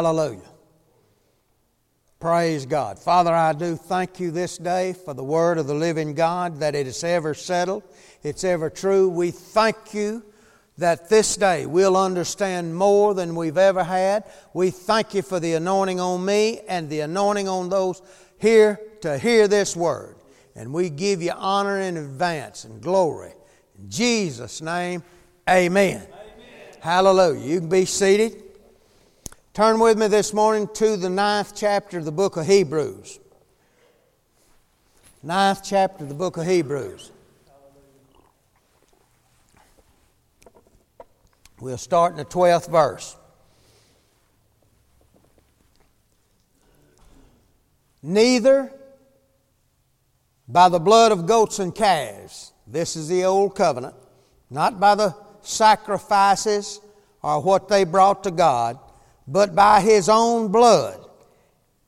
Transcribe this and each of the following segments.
Hallelujah. Praise God. Father, I do thank you this day for the word of the living God, that it is ever settled, it's ever true. We thank you that this day we'll understand more than we've ever had. We thank you for the anointing on me and the anointing on those here to hear this word. And we give you honor in advance and glory. In Jesus' name, amen. amen. Hallelujah. You can be seated. Turn with me this morning to the ninth chapter of the book of Hebrews. Ninth chapter of the book of Hebrews. We'll start in the 12th verse. Neither by the blood of goats and calves, this is the old covenant, not by the sacrifices or what they brought to God but by his own blood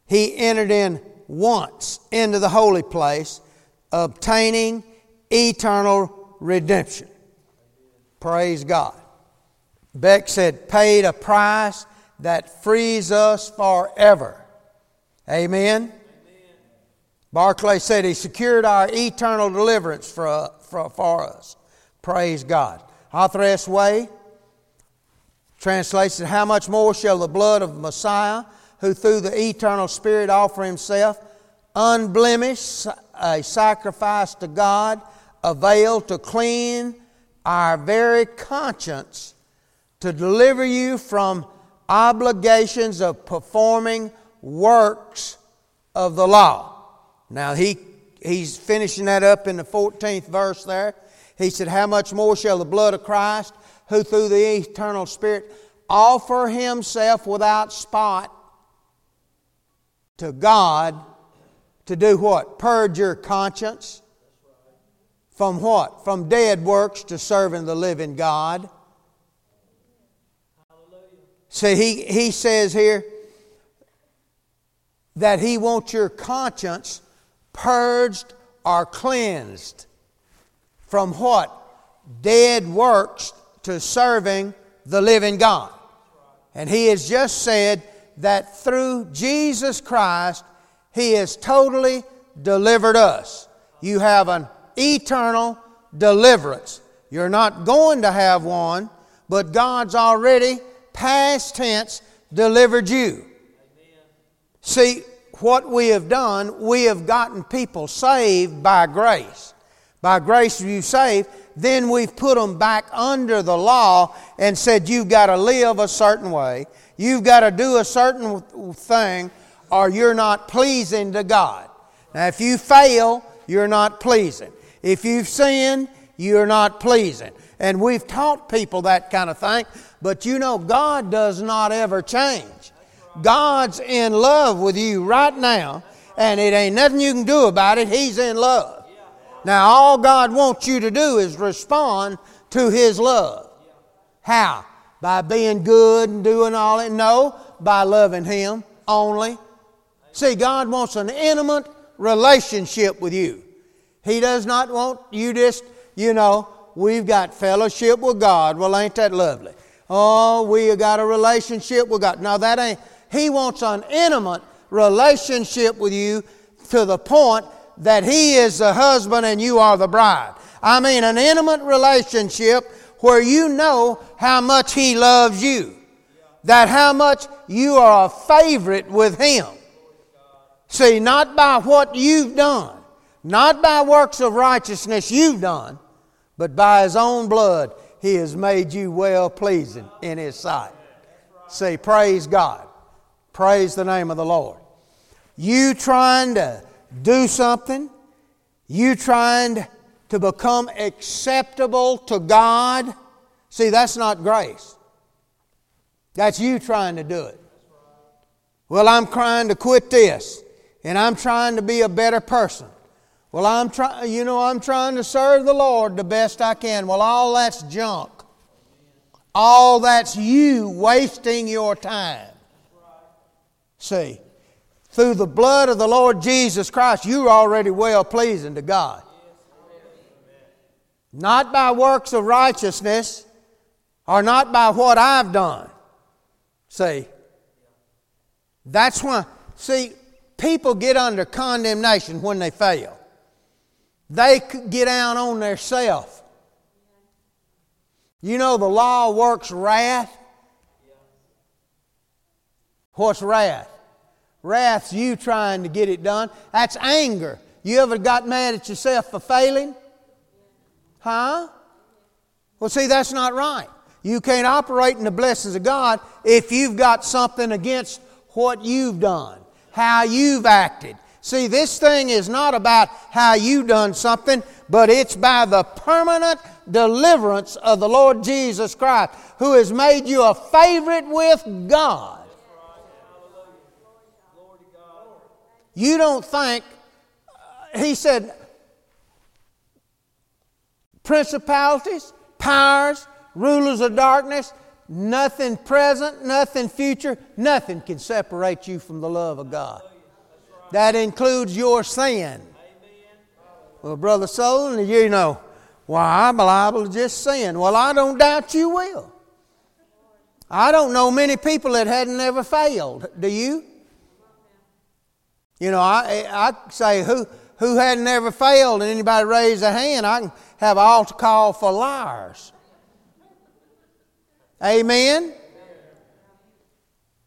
he entered in once into the holy place, obtaining eternal redemption. Praise God. Beck said, paid a price that frees us forever. Amen. Amen. Barclay said he secured our eternal deliverance for, for, for us. Praise God. Arthur S. Way Translation How much more shall the blood of Messiah, who through the eternal Spirit offer himself unblemished, a sacrifice to God, avail to clean our very conscience to deliver you from obligations of performing works of the law. Now he he's finishing that up in the 14th verse there. He said, How much more shall the blood of Christ, who through the eternal Spirit offer himself without spot to God to do what? Purge your conscience. From what? From dead works to serving the living God. See, he, he says here that he wants your conscience purged or cleansed from what? Dead works to serving the living God. And he has just said that through Jesus Christ, he has totally delivered us. You have an eternal deliverance. You're not going to have one, but God's already, past tense, delivered you. See, what we have done, we have gotten people saved by grace. By grace you saved, then we've put them back under the law and said, You've got to live a certain way, you've got to do a certain thing, or you're not pleasing to God. Now, if you fail, you're not pleasing. If you've sinned, you're not pleasing. And we've taught people that kind of thing, but you know, God does not ever change. God's in love with you right now, and it ain't nothing you can do about it. He's in love. Now, all God wants you to do is respond to His love. How? By being good and doing all it? No, by loving Him only. See, God wants an intimate relationship with you. He does not want you just, you know, we've got fellowship with God. Well, ain't that lovely? Oh, we got a relationship with God. No, that ain't. He wants an intimate relationship with you to the point that He is the husband and you are the bride. I mean, an intimate relationship where you know how much He loves you, that how much you are a favorite with Him. See, not by what you've done, not by works of righteousness you've done, but by His own blood, He has made you well pleasing in His sight. Say, praise God. Praise the name of the Lord. You trying to do something, you trying to become acceptable to God, see, that's not grace. That's you trying to do it. Well, I'm trying to quit this, and I'm trying to be a better person. Well, I'm trying, you know, I'm trying to serve the Lord the best I can. Well, all that's junk. All that's you wasting your time. See, through the blood of the Lord Jesus Christ, you're already well pleasing to God. Not by works of righteousness or not by what I've done. See, That's why, see, people get under condemnation when they fail. They get down on their self. You know the law works wrath. What's wrath? Wrath's you trying to get it done. That's anger. You ever got mad at yourself for failing? Huh? Well, see, that's not right. You can't operate in the blessings of God if you've got something against what you've done, how you've acted. See, this thing is not about how you've done something, but it's by the permanent deliverance of the Lord Jesus Christ, who has made you a favorite with God. You don't think, uh, he said, principalities, powers, rulers of darkness, nothing present, nothing future, nothing can separate you from the love of God. That includes your sin. Well, Brother Solon, you know, why, I'm liable to just sin. Well, I don't doubt you will. I don't know many people that hadn't ever failed. Do you? You know, I, I say who, who hadn't ever failed and anybody raise a hand, I can have an altar call for liars. Amen?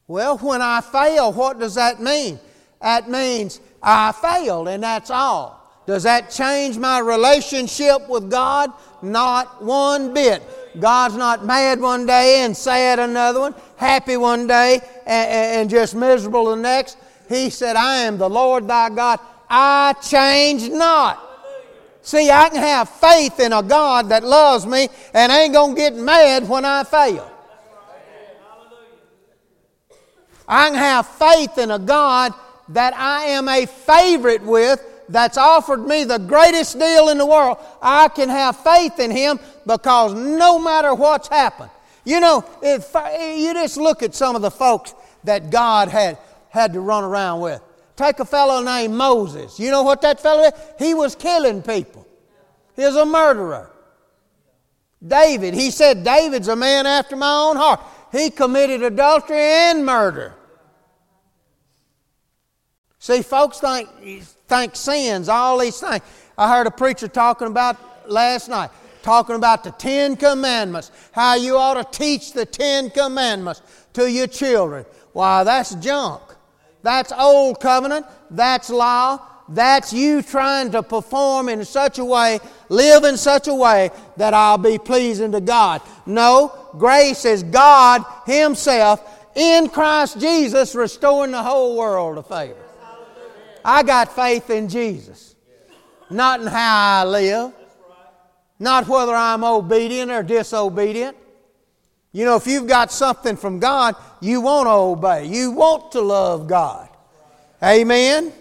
Well, when I fail, what does that mean? That means I failed, and that's all. Does that change my relationship with God? Not one bit. God's not mad one day and sad another one, happy one day and, and just miserable the next. He said, I am the Lord thy God. I change not. See, I can have faith in a God that loves me and ain't going to get mad when I fail. I can have faith in a God that I am a favorite with that's offered me the greatest deal in the world. I can have faith in Him because no matter what's happened, you know, if you just look at some of the folks that God had had to run around with. Take a fellow named Moses. You know what that fellow? He was killing people. He was a murderer. David, he said, David's a man after my own heart. He committed adultery and murder. See, folks think, think sins, all these things. I heard a preacher talking about last night, talking about the Ten Commandments, how you ought to teach the Ten Commandments to your children. Why, that's junk. That's old covenant. That's law. That's you trying to perform in such a way, live in such a way that I'll be pleasing to God. No, grace is God Himself in Christ Jesus restoring the whole world to favor. I got faith in Jesus, not in how I live, not whether I'm obedient or disobedient. You know, if you've got something from God, you want to obey. You want to love God. Amen?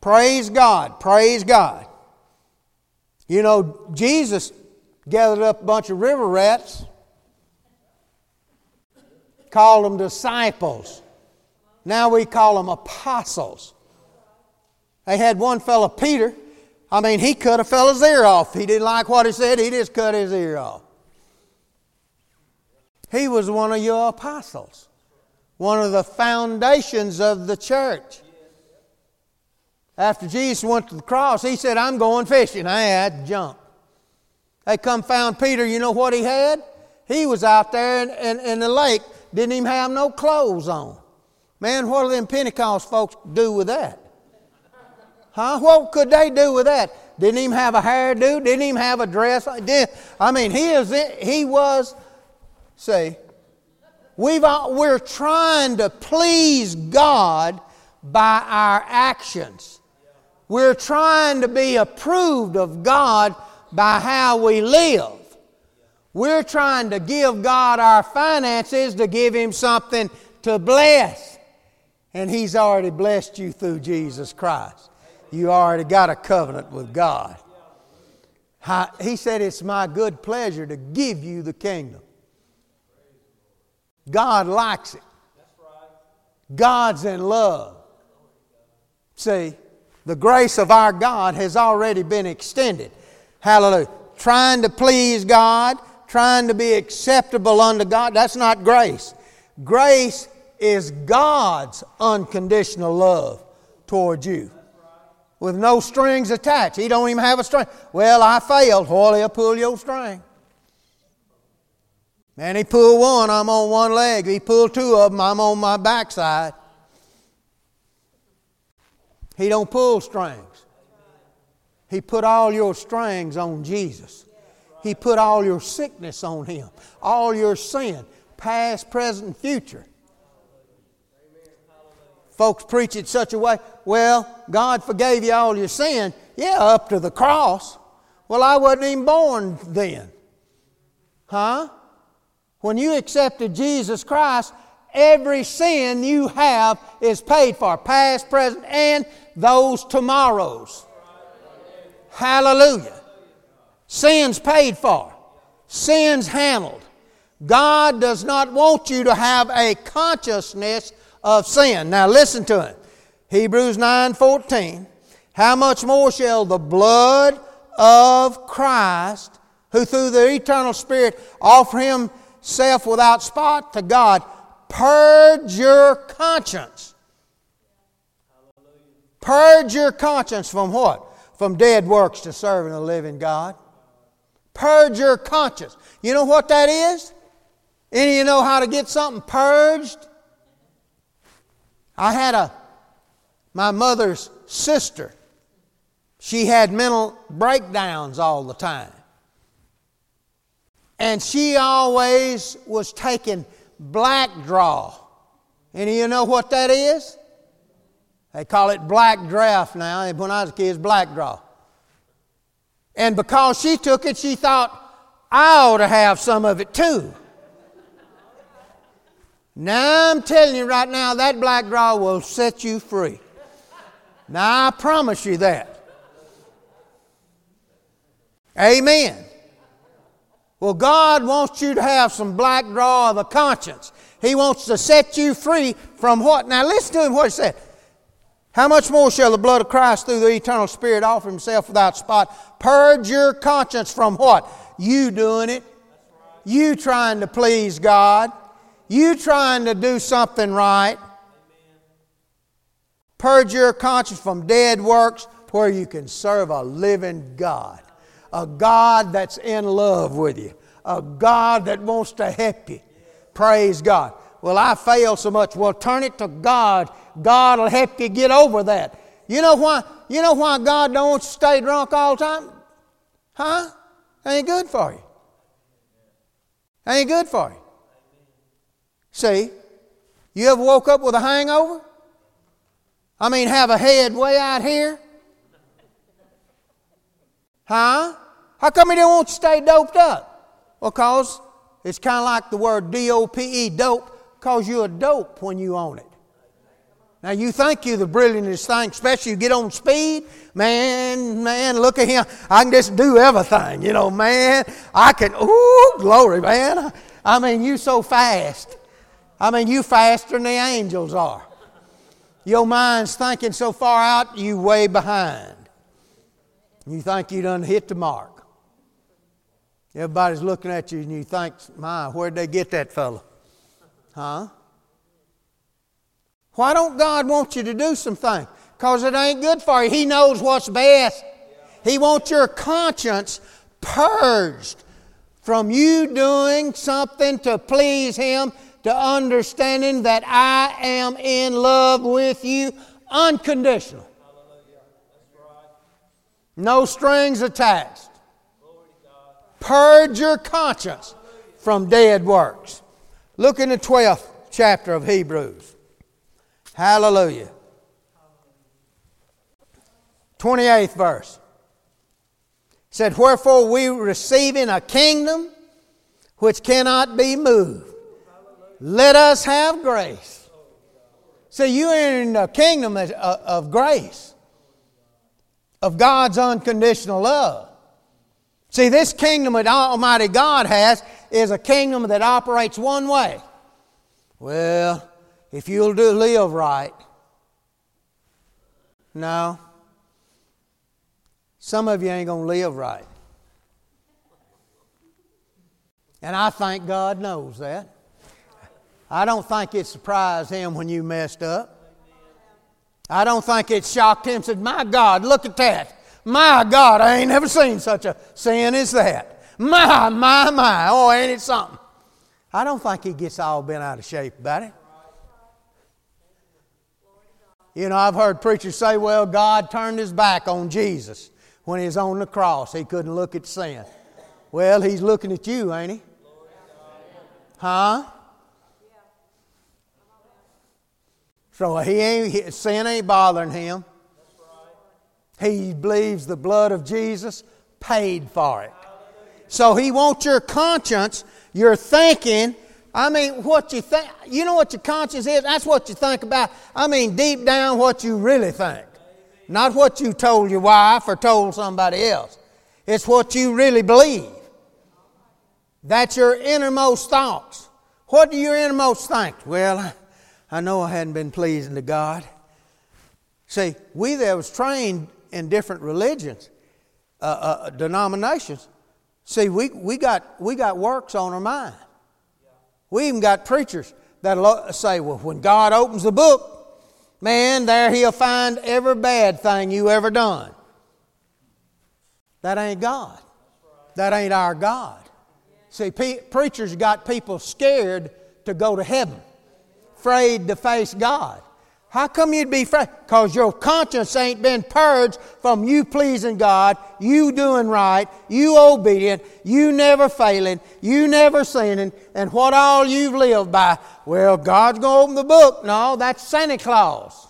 Praise God. Praise God. You know, Jesus gathered up a bunch of river rats, called them disciples. Now we call them apostles. They had one fellow, Peter. I mean, he cut a fellow's ear off. He didn't like what he said, he just cut his ear off. He was one of your apostles, one of the foundations of the church. After Jesus went to the cross, he said, I'm going fishing. I had to jump. They come found Peter. You know what he had? He was out there in, in, in the lake, didn't even have no clothes on. Man, what do them Pentecost folks do with that? Huh? What could they do with that? Didn't even have a hairdo, didn't even have a dress. I mean, he, is, he was See, we've, we're trying to please God by our actions. We're trying to be approved of God by how we live. We're trying to give God our finances to give Him something to bless. And He's already blessed you through Jesus Christ. You already got a covenant with God. He said, It's my good pleasure to give you the kingdom. God likes it. God's in love. See, the grace of our God has already been extended. Hallelujah. Trying to please God, trying to be acceptable unto God, that's not grace. Grace is God's unconditional love toward you. With no strings attached. He don't even have a string. Well, I failed. Well, he'll pull your string. And he pulled one, I'm on one leg. He pulled two of them, I'm on my backside. He don't pull strings. He put all your strings on Jesus. He put all your sickness on him, all your sin, past, present, future. Folks preach it such a way, well, God forgave you all your sin. Yeah, up to the cross. Well, I wasn't even born then. Huh? When you accepted Jesus Christ, every sin you have is paid for, past, present, and those tomorrows. Hallelujah. Sin's paid for, sin's handled. God does not want you to have a consciousness of sin. Now listen to it. Hebrews 9:14. How much more shall the blood of Christ, who through the eternal Spirit offer himself without spot to God, purge your conscience? Purge your conscience from what? From dead works to serving the living God. Purge your conscience. You know what that is? Any of you know how to get something purged? I had a my mother's sister. She had mental breakdowns all the time. And she always was taking black draw. Any of you know what that is? They call it black draft now. When I was a kid, it's black draw. And because she took it, she thought, I ought to have some of it too. Now I'm telling you right now, that black draw will set you free. Now I promise you that. Amen. Well, God wants you to have some black draw of the conscience. He wants to set you free from what? Now listen to him what he said. How much more shall the blood of Christ through the eternal Spirit offer himself without spot? Purge your conscience from what? You doing it. You trying to please God. You trying to do something right. Purge your conscience from dead works where you can serve a living God. A God that's in love with you. A God that wants to help you. Praise God. Well, I fail so much. Well, turn it to God God will help you get over that. You know why? You know why God don't want you to stay drunk all the time? Huh? Ain't good for you. Ain't good for you. See, you ever woke up with a hangover? I mean, have a head way out here? Huh? How come he don't want you to stay doped up? Well, because it's kind of like the word D O P E, dope, because you're a dope when you own it. Now you think you're the brilliantest thing, especially you get on speed. Man, man, look at him. I can just do everything. You know, man, I can, ooh, glory, man. I mean, you so fast. I mean, you faster than the angels are. Your mind's thinking so far out, you way behind. You think you done hit the mark. Everybody's looking at you and you think, my, where'd they get that fellow? Huh? Why don't God want you to do something? Because it ain't good for you. He knows what's best. He wants your conscience purged from you doing something to please Him, to understanding that I am in love with you unconditional. No strings attached. Purge your conscience from dead works. Look in the 12th chapter of Hebrews. Hallelujah. 28th verse. said, Wherefore we receiving a kingdom which cannot be moved. Let us have grace. So you're in a kingdom of, uh, of grace, of God's unconditional love. See, this kingdom that Almighty God has is a kingdom that operates one way. Well, if you'll do live right. No. Some of you ain't going to live right. And I think God knows that. I don't think it surprised him when you messed up. I don't think it shocked him. Said, "My God, look at that! My God, I ain't never seen such a sin as that. My, my, my! Oh, ain't it something?" I don't think he gets all bent out of shape about it. You know, I've heard preachers say, "Well, God turned His back on Jesus when He was on the cross. He couldn't look at sin." Well, He's looking at you, ain't He? Huh? So he ain't, sin ain't bothering him. He believes the blood of Jesus paid for it. So he wants your conscience, your thinking. I mean, what you think, you know what your conscience is? That's what you think about. I mean, deep down, what you really think. Not what you told your wife or told somebody else. It's what you really believe. That's your innermost thoughts. What do your innermost think? Well, I know I hadn't been pleasing to God. See, we that was trained in different religions, uh, uh, denominations, see, we, we, got, we got works on our mind. We even got preachers that say, well, when God opens the book, man, there he'll find every bad thing you ever done. That ain't God. That ain't our God. See, pe- preachers got people scared to go to heaven afraid to face God. How come you'd be afraid? Because your conscience ain't been purged from you pleasing God, you doing right, you obedient, you never failing, you never sinning, and what all you've lived by. Well, God's going to open the book. No, that's Santa Claus.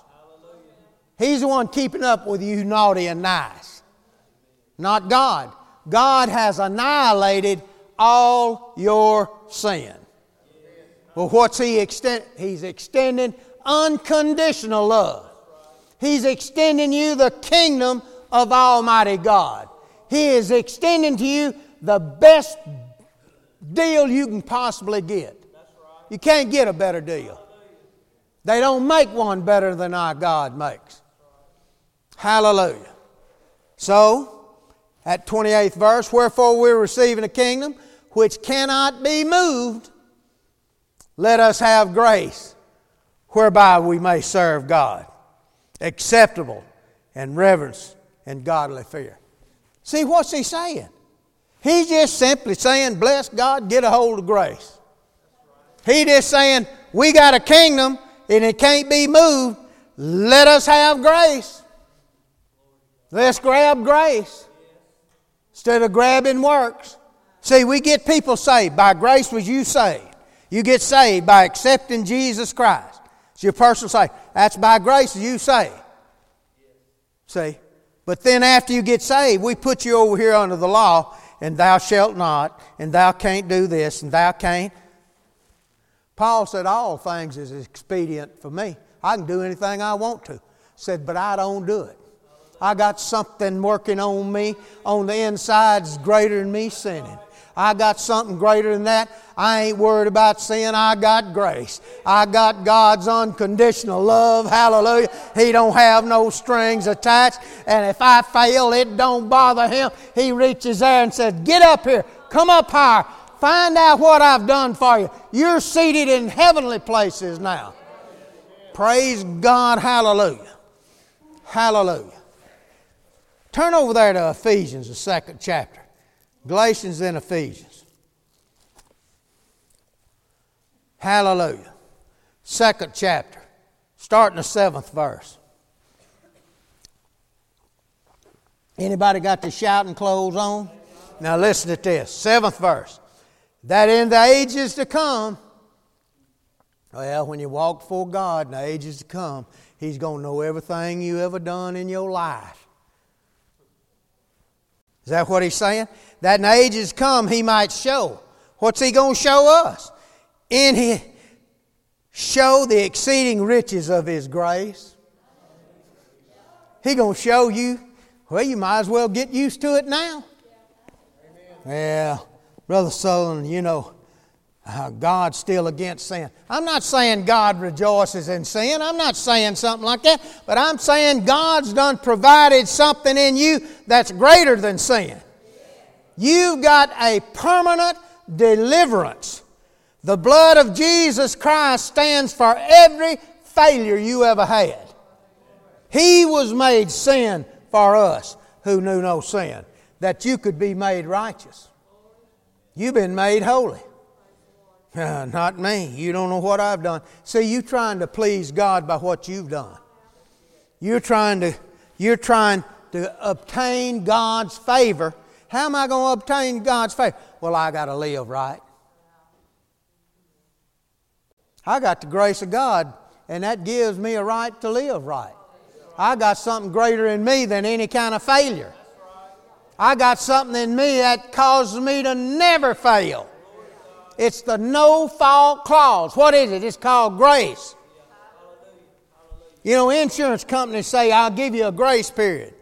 He's the one keeping up with you naughty and nice, not God. God has annihilated all your sin. Well, what's he extend? He's extending unconditional love. He's extending you the kingdom of Almighty God. He is extending to you the best deal you can possibly get. You can't get a better deal. They don't make one better than our God makes. Hallelujah. So, at 28th verse, wherefore we're receiving a kingdom which cannot be moved let us have grace whereby we may serve God, acceptable and reverence and godly fear. See, what's he saying? He's just simply saying, bless God, get a hold of grace. He just saying, we got a kingdom and it can't be moved. Let us have grace. Let's grab grace instead of grabbing works. See, we get people saved. By grace was you saved. You get saved by accepting Jesus Christ. It's your personal say. That's by grace you saved. See? But then after you get saved, we put you over here under the law, and thou shalt not, and thou can't do this, and thou can't. Paul said, All things is expedient for me. I can do anything I want to. Said, but I don't do it. I got something working on me on the inside's greater than me sinning. I got something greater than that. I ain't worried about sin. I got grace. I got God's unconditional love. Hallelujah. He don't have no strings attached. And if I fail, it don't bother him. He reaches there and says, Get up here. Come up higher. Find out what I've done for you. You're seated in heavenly places now. Praise God. Hallelujah. Hallelujah. Turn over there to Ephesians, the second chapter. Galatians and Ephesians. Hallelujah. Second chapter, starting the seventh verse. Anybody got the shouting clothes on? Now listen to this. Seventh verse. That in the ages to come, well, when you walk before God in the ages to come, He's going to know everything you ever done in your life. Is that what He's saying? that in ages come he might show. What's he going to show us? In his show the exceeding riches of his grace. He going to show you. Well, you might as well get used to it now. Yeah, Brother Sutherlin, you know, uh, God's still against sin. I'm not saying God rejoices in sin. I'm not saying something like that. But I'm saying God's done provided something in you that's greater than sin. You've got a permanent deliverance The blood of Jesus Christ stands for every failure you ever had. He was made sin for us who knew no sin, that you could be made righteous. You've been made holy. Not me. You don't know what I've done. See, you trying to please God by what you've done. You're trying to, you're trying to obtain God's favor. How am I going to obtain God's favor? Well, I got to live right. I got the grace of God, and that gives me a right to live right. I got something greater in me than any kind of failure. I got something in me that causes me to never fail. It's the no fault clause. What is it? It's called grace. You know, insurance companies say, I'll give you a grace period.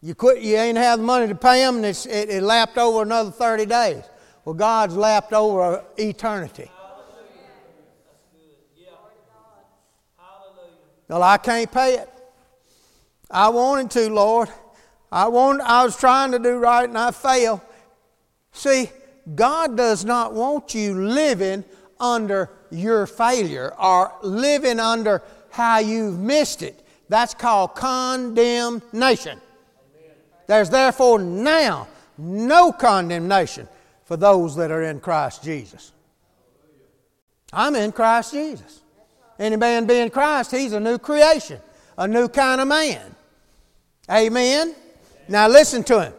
You quit, you ain't have the money to pay them, and it, it lapped over another 30 days. Well, God's lapped over eternity. Well, I can't pay it. I wanted to, Lord. I want, I was trying to do right and I failed. See, God does not want you living under your failure or living under how you've missed it. That's called condemnation. There's therefore now no condemnation for those that are in Christ Jesus. I'm in Christ Jesus. Any man be in Christ, he's a new creation, a new kind of man. Amen? Now listen to him.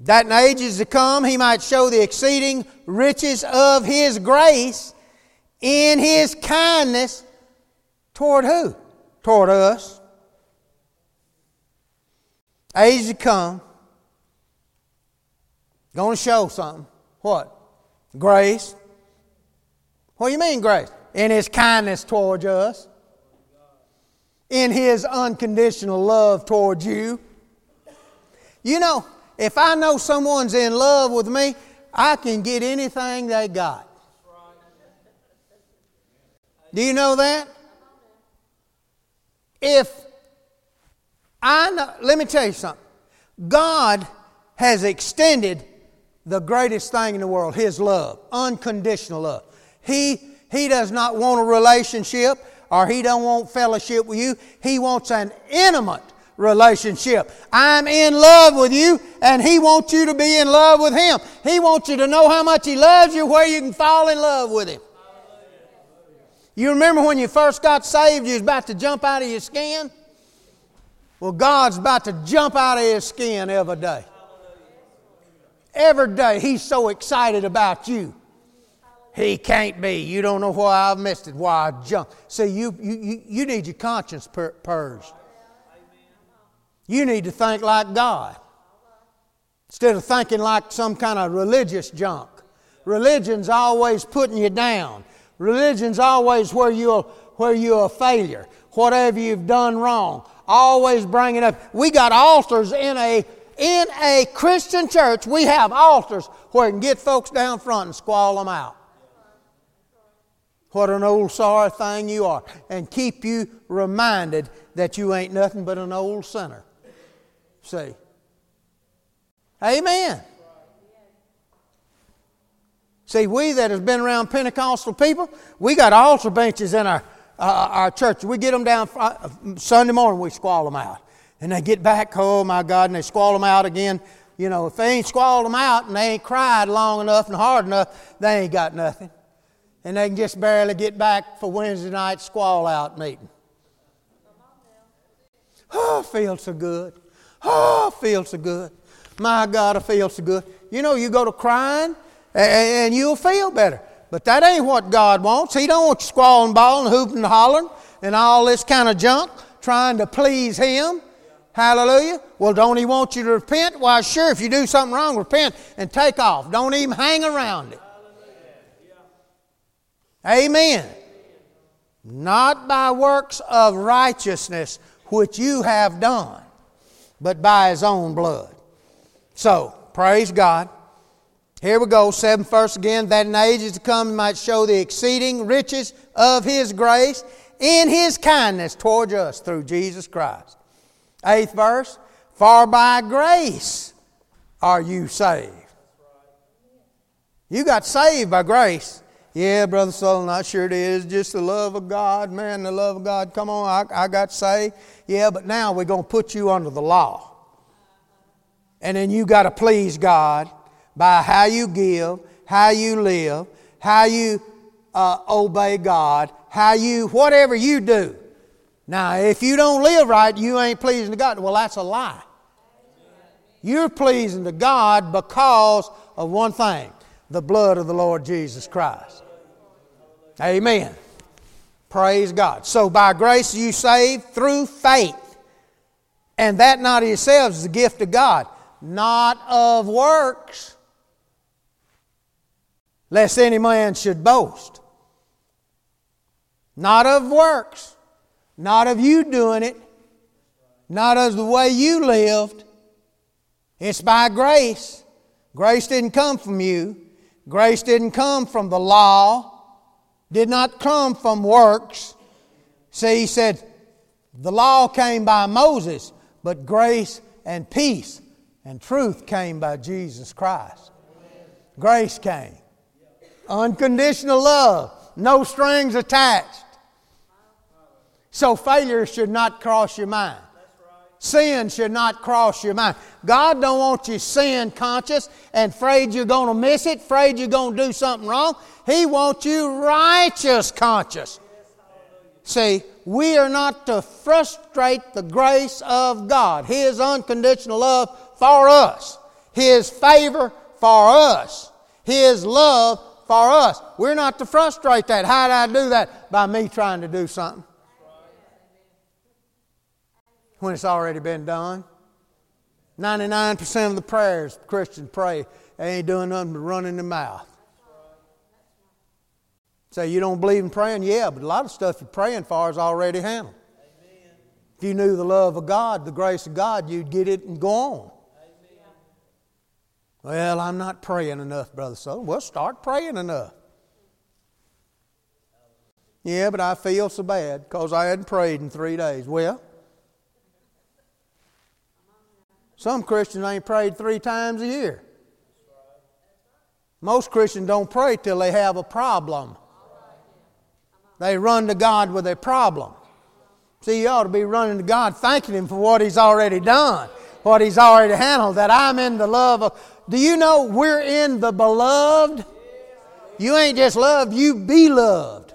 That in ages to come he might show the exceeding riches of his grace in his kindness toward who? Toward us. Ages to come. Going to show something. What? Grace. What do you mean, grace? In his kindness towards us. In his unconditional love towards you. You know, if I know someone's in love with me, I can get anything they got. Do you know that? If I know, let me tell you something. God has extended the greatest thing in the world, His love, unconditional love. He, he does not want a relationship or He don't want fellowship with you. He wants an intimate relationship. I'm in love with you, and He wants you to be in love with Him. He wants you to know how much He loves you, where you can fall in love with Him. You remember when you first got saved, you was about to jump out of your skin? Well, God's about to jump out of His skin every day. Every day, He's so excited about you. He can't be. You don't know why I've missed it, why I jumped. See, you, you, you need your conscience purged. You need to think like God instead of thinking like some kind of religious junk. Religion's always putting you down. Religion's always where you're, where you're a failure. Whatever you've done wrong, always bring it up. We got altars in a in a Christian church. We have altars where we can get folks down front and squall them out. What an old sorry thing you are, and keep you reminded that you ain't nothing but an old sinner. See? Amen. See, we that has been around Pentecostal people, we got altar benches in our, uh, our church. We get them down uh, Sunday morning, we squall them out. And they get back, oh my God, and they squall them out again. You know, if they ain't squalled them out and they ain't cried long enough and hard enough, they ain't got nothing. And they can just barely get back for Wednesday night squall out meeting. Oh, feels so good. Oh, I feel so good. My God, I feel so good. You know, you go to crying and you'll feel better. But that ain't what God wants. He don't want you squalling, bawling, hooping, hollering, and all this kind of junk, trying to please Him. Hallelujah. Well, don't He want you to repent? Why, sure, if you do something wrong, repent and take off. Don't even hang around it. Amen. Not by works of righteousness which you have done but by his own blood. So, praise God. Here we go, seventh verse again. That in ages to come might show the exceeding riches of his grace in his kindness towards us through Jesus Christ. Eighth verse. For by grace are you saved. You got saved by grace. Yeah, Brother Sutherlin, I sure it is. Just the love of God, man, the love of God. Come on, I, I got saved. Yeah, but now we're going to put you under the law. And then you got to please God by how you give, how you live, how you uh, obey God, how you, whatever you do. Now, if you don't live right, you ain't pleasing to God. Well, that's a lie. You're pleasing to God because of one thing the blood of the Lord Jesus Christ. Amen. Praise God. So by grace you saved through faith. And that not of yourselves is a gift of God, not of works, lest any man should boast. Not of works, not of you doing it, not of the way you lived. It's by grace. Grace didn't come from you. Grace didn't come from the law did not come from works. See, he said, the law came by Moses, but grace and peace and truth came by Jesus Christ. Grace came. Unconditional love, no strings attached. So failure should not cross your mind. Sin should not cross your mind. God don't want you sin conscious and afraid you're going to miss it, afraid you're going to do something wrong. He wants you righteous conscious. See, we are not to frustrate the grace of God, His unconditional love for us, His favor for us, His love for us. We're not to frustrate that. How did I do that? By me trying to do something when it's already been done. 99% of the prayers Christians pray, ain't doing nothing but running the mouth. Say, you don't believe in praying? Yeah, but a lot of stuff you're praying for is already handled. Amen. If you knew the love of God, the grace of God, you'd get it and go on. Amen. Well, I'm not praying enough, Brother So. Well, start praying enough. Yeah, but I feel so bad because I hadn't prayed in three days. Well, Some Christians ain't prayed three times a year. Most Christians don't pray till they have a problem. They run to God with a problem. See, you ought to be running to God thanking Him for what He's already done, what He's already handled, that I'm in the love of. Do you know we're in the beloved? You ain't just loved, you be loved.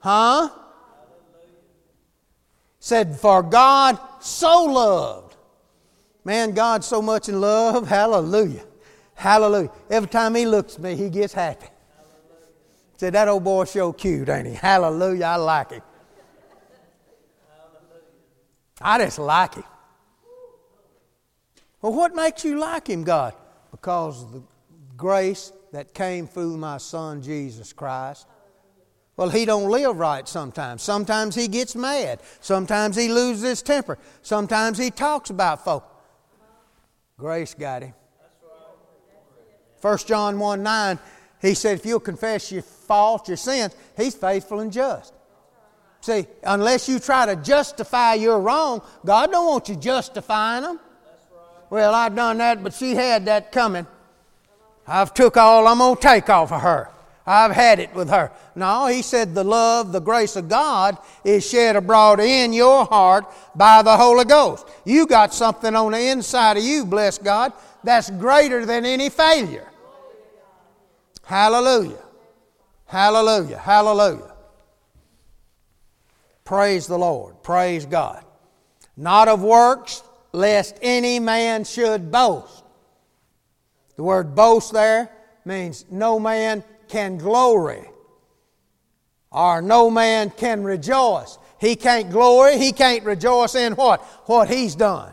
Huh? Said, For God so loved Man, God's so much in love. Hallelujah. Hallelujah. Every time he looks at me, he gets happy. Say, that old boy so cute, ain't he? Hallelujah. I like him. I just like him. Well, what makes you like him, God? Because of the grace that came through my son Jesus Christ. Well, he don't live right sometimes. Sometimes he gets mad. Sometimes he loses his temper. Sometimes he talks about folk. Grace got him. 1 John 1 9, he said, if you'll confess your faults, your sins, he's faithful and just. See, unless you try to justify your wrong, God don't want you justifying them. Well, I've done that, but she had that coming. I've took all I'm to take off of her. I've had it with her. No, he said the love, the grace of God is shed abroad in your heart by the Holy Ghost. You got something on the inside of you, bless God, that's greater than any failure. Hallelujah. Hallelujah. Hallelujah. Praise the Lord. Praise God. Not of works, lest any man should boast. The word boast there means no man can glory, or no man can rejoice. He can't glory, he can't rejoice in what? What he's done.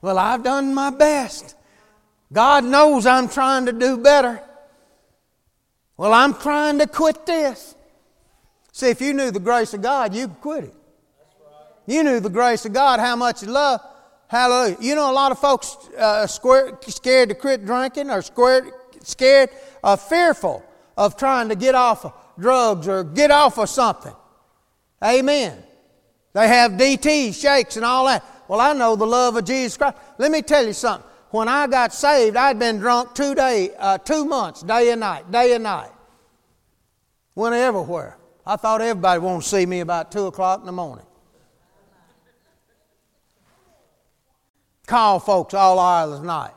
Well, I've done my best. God knows I'm trying to do better. Well, I'm trying to quit this. See, if you knew the grace of God, you'd quit it. You knew the grace of God, how much you love. Hallelujah. You know, a lot of folks uh, scared to quit drinking or scared, scared uh, fearful of trying to get off of drugs or get off of something. Amen. They have DT, shakes, and all that. Well, I know the love of Jesus Christ. Let me tell you something. when I got saved, I'd been drunk two day, uh, two months, day and night, day and night. Went everywhere. I thought everybody wanted to see me about two o'clock in the morning. Call folks all hours of the night.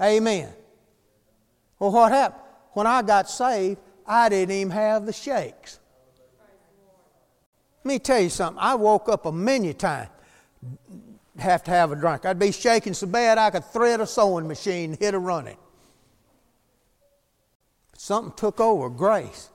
Amen. Well, what happened? When I got saved, I didn't even have the shakes. Let me tell you something. I woke up a many times, have to have a drink. I'd be shaking so bad I could thread a sewing machine, hit a running. Something took over, grace.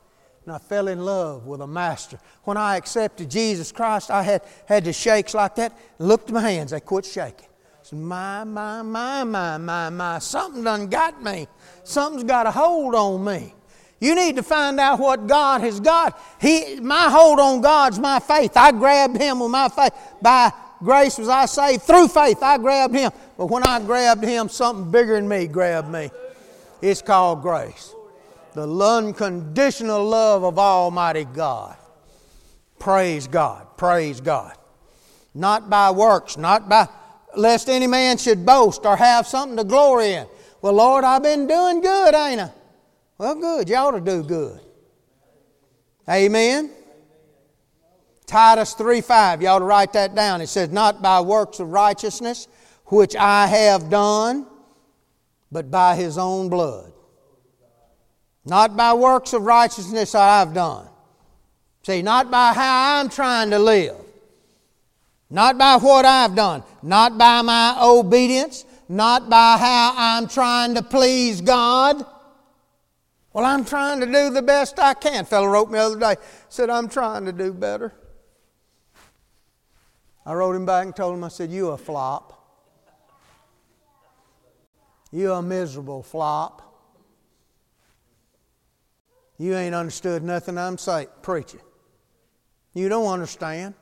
And I fell in love with a master. When I accepted Jesus Christ, I had, had the shakes like that. Looked at my hands, they quit shaking. My, my, my, my, my, my. Something done got me. Something's got a hold on me. You need to find out what God has got. He, my hold on God's my faith. I grabbed Him with my faith. By grace was I saved. Through faith, I grabbed Him. But when I grabbed Him, something bigger than me grabbed me. It's called grace. The unconditional love of Almighty God. Praise God. Praise God. Not by works, not by, lest any man should boast or have something to glory in. Well, Lord, I've been doing good, ain't I? Well, good. You ought to do good. Amen. Titus 3 5, you ought to write that down. It says, Not by works of righteousness, which I have done, but by his own blood. Not by works of righteousness I have done. See, not by how I'm trying to live. Not by what I've done. Not by my obedience. Not by how I'm trying to please God. Well, I'm trying to do the best I can. Fellow wrote me the other day, said, I'm trying to do better. I wrote him back and told him, I said, You a flop. You a miserable flop. You ain't understood nothing I'm saying, preaching. You don't understand.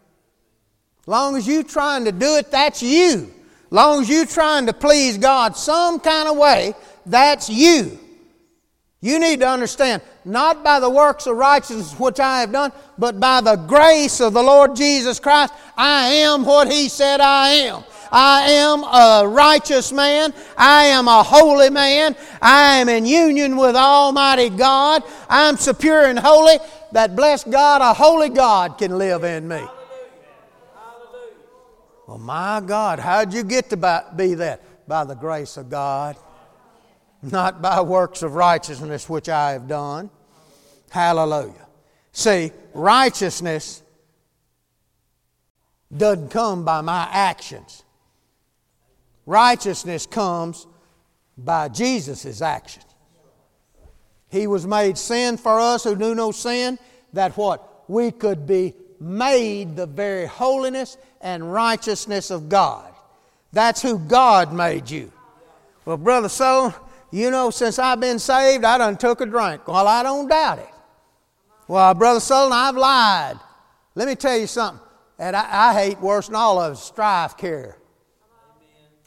Long as you trying to do it, that's you. Long as you trying to please God some kind of way, that's you. You need to understand, not by the works of righteousness which I have done, but by the grace of the Lord Jesus Christ, I am what He said I am. I am a righteous man. I am a holy man. I am in union with Almighty God. I'm so pure and holy that, bless God, a holy God can live in me. Well, my God, how'd you get to be that? By the grace of God not by works of righteousness which I have done. Hallelujah. See, righteousness doesn't come by my actions. Righteousness comes by Jesus' actions. He was made sin for us who knew no sin, that what? We could be made the very holiness and righteousness of God. That's who God made you. Well, Brother so you know, since I've been saved, I done took a drink. Well, I don't doubt it. Well, Brother Sutherlin, I've lied. Let me tell you something. And I, I hate worse than all of us strife care.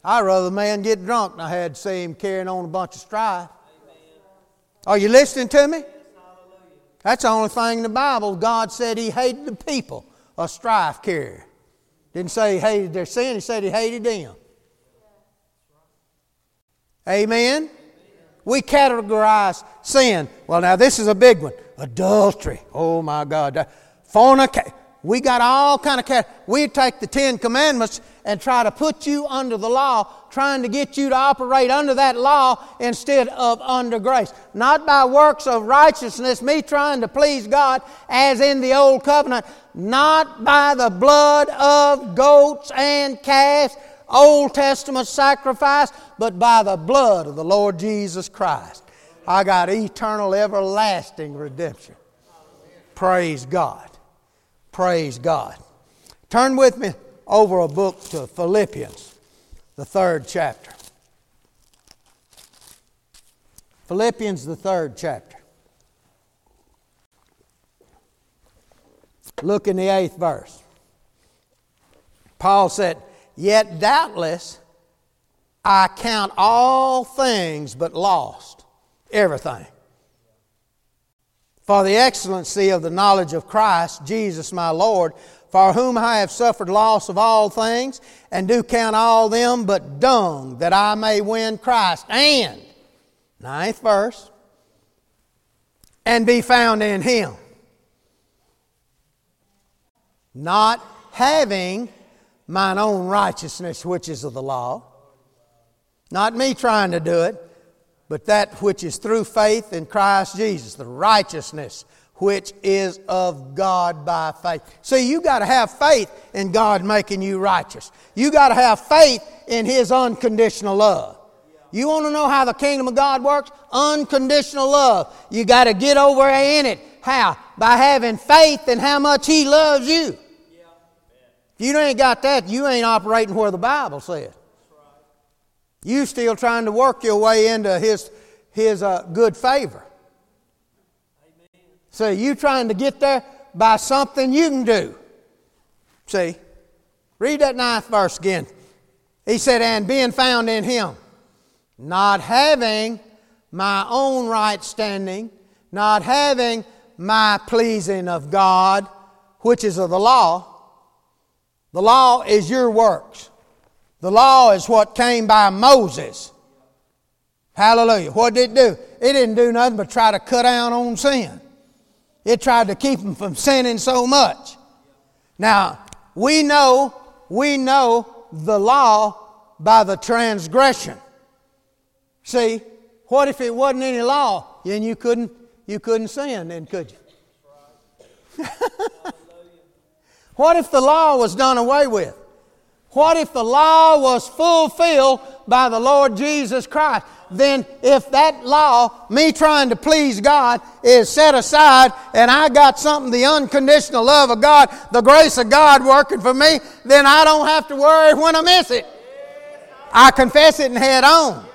I'd rather a man get drunk than I had to see him carrying on a bunch of strife. Are you listening to me? That's the only thing in the Bible. God said He hated the people, a strife carrier. Didn't say He hated their sin, He said He hated them. Amen? we categorize sin. Well, now this is a big one. Adultery. Oh my God. Fornication. We got all kind of. We take the Ten Commandments and try to put you under the law, trying to get you to operate under that law instead of under grace. Not by works of righteousness, me trying to please God as in the old covenant, not by the blood of goats and calves, Old Testament sacrifice, but by the blood of the Lord Jesus Christ. I got eternal, everlasting redemption. Praise God. Praise God. Turn with me over a book to Philippians, the third chapter. Philippians, the third chapter. Look in the eighth verse. Paul said, Yet doubtless I count all things but lost, everything, for the excellency of the knowledge of Christ, Jesus my Lord, for whom I have suffered loss of all things, and do count all them but dung, that I may win Christ. And, ninth verse, and be found in him. Not having mine own righteousness, which is of the law. Not me trying to do it, but that which is through faith in Christ Jesus, the righteousness which is of God by faith. See, you got to have faith in God making you righteous. You got to have faith in His unconditional love. You want to know how the kingdom of God works? Unconditional love. You got to get over in it. How? By having faith in how much He loves you. If you ain't got that, you ain't operating where the Bible says. You still trying to work your way into his, his uh, good favor. Amen. So you trying to get there by something you can do. See? Read that ninth verse again. He said, And being found in him, not having my own right standing, not having my pleasing of God, which is of the law. The law is your works. The law is what came by Moses. Hallelujah. What did it do? It didn't do nothing but try to cut down on sin. It tried to keep them from sinning so much. Now, we know, we know the law by the transgression. See, what if it wasn't any law? Then you couldn't, you couldn't sin then, could you? what if the law was done away with? What if the law was fulfilled by the Lord Jesus Christ? Then, if that law, me trying to please God, is set aside and I got something, the unconditional love of God, the grace of God working for me, then I don't have to worry when I miss it. I confess it and head on.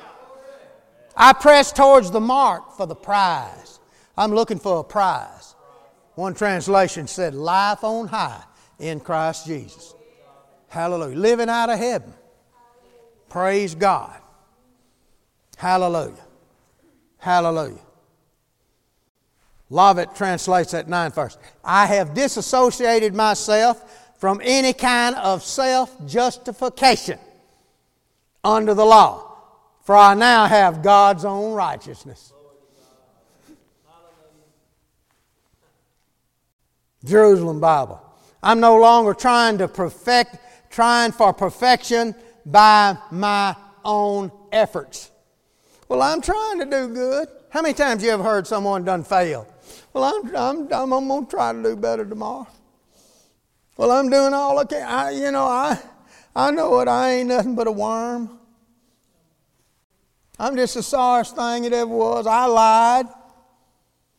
I press towards the mark for the prize. I'm looking for a prize. One translation said, Life on high in Christ Jesus. Hallelujah. Living out of heaven. Praise God. Hallelujah. Hallelujah. Lovett translates that nine verse. I have disassociated myself from any kind of self justification under the law, for I now have God's own righteousness. Jerusalem Bible. I'm no longer trying to perfect trying for perfection by my own efforts. Well, I'm trying to do good. How many times you ever heard someone done fail? Well, I'm, I'm, I'm, I'm going to try to do better tomorrow. Well, I'm doing all can. I, you know, I, I know it. I ain't nothing but a worm. I'm just the sorriest thing it ever was. I lied.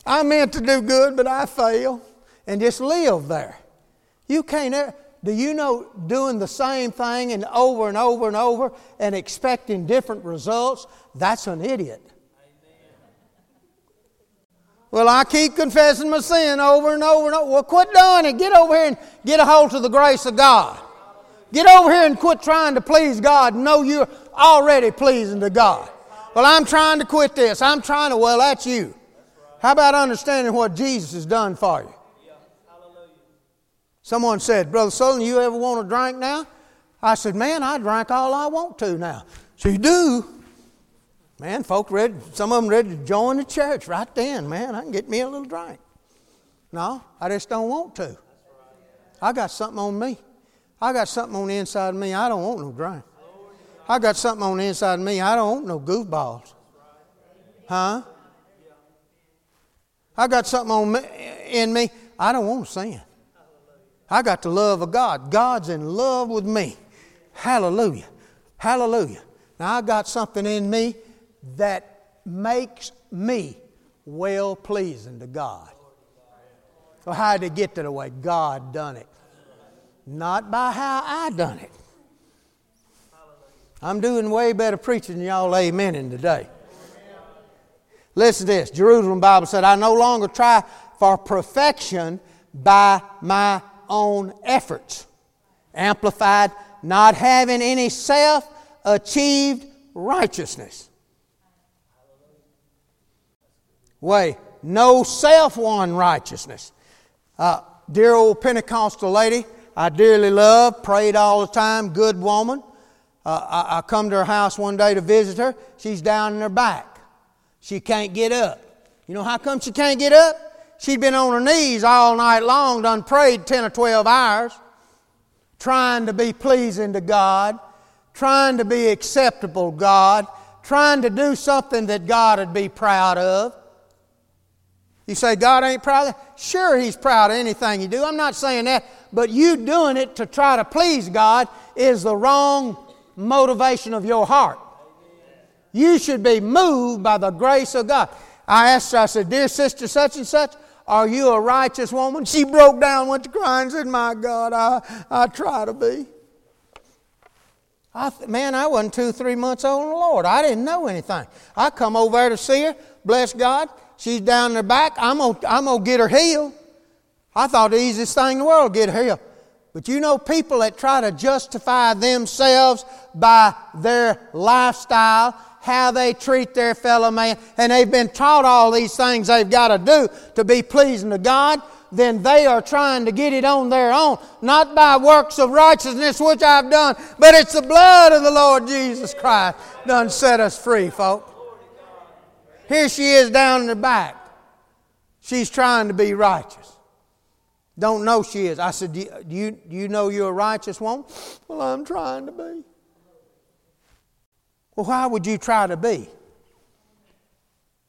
I meant to do good, but I failed. And just live there. You can't. Do you know doing the same thing and over and over and over and expecting different results? That's an idiot. Well, I keep confessing my sin over and over and over. Well, quit doing it. Get over here and get a hold of the grace of God. Get over here and quit trying to please God. Know you're already pleasing to God. Well, I'm trying to quit this. I'm trying to, well, that's you. How about understanding what Jesus has done for you? Someone said, Brother Sutherlin, you ever want a drink now? I said, Man, I drink all I want to now. So you do. Man, folk ready, some of them ready to join the church right then. Man, I can get me a little drink. No, I just don't want to. I got something on me. I got something on the inside of me. I don't want no drink. I got something on the inside of me. I don't want no goofballs. Huh? I got something on me, in me. I don't want to sin. I got the love of God. God's in love with me. Hallelujah. Hallelujah. Now I got something in me that makes me well pleasing to God. So how did it get to the way? God done it. Not by how I done it. I'm doing way better preaching than y'all Amen. amening today. Listen to this. Jerusalem Bible said, I no longer try for perfection by my own efforts. Amplified, not having any self achieved righteousness. Way, no self won righteousness. Uh, dear old Pentecostal lady, I dearly love, prayed all the time, good woman. Uh, I, I come to her house one day to visit her. She's down in her back. She can't get up. You know how come she can't get up? She'd been on her knees all night long, done prayed 10 or 12 hours, trying to be pleasing to God, trying to be acceptable God, trying to do something that God would be proud of. You say God ain't proud of that? Sure, He's proud of anything you do. I'm not saying that, but you doing it to try to please God is the wrong motivation of your heart. You should be moved by the grace of God. I asked her, I said, Dear sister such and such, are you a righteous woman? She broke down, went to crying, said, My God, I, I try to be. I th- man, I wasn't two, three months old in the Lord. I didn't know anything. I come over there to see her, bless God. She's down in the back. I'm going to I'm gonna get her healed. I thought the easiest thing in the world get her healed. But you know, people that try to justify themselves by their lifestyle, how they treat their fellow man, and they've been taught all these things they've got to do to be pleasing to God, then they are trying to get it on their own, not by works of righteousness which I've done, but it's the blood of the Lord Jesus Christ done set us free, folks. Here she is down in the back. She's trying to be righteous. Don't know she is. I said, Do you, do you know you're a righteous woman? Well, I'm trying to be. Well, why would you try to be?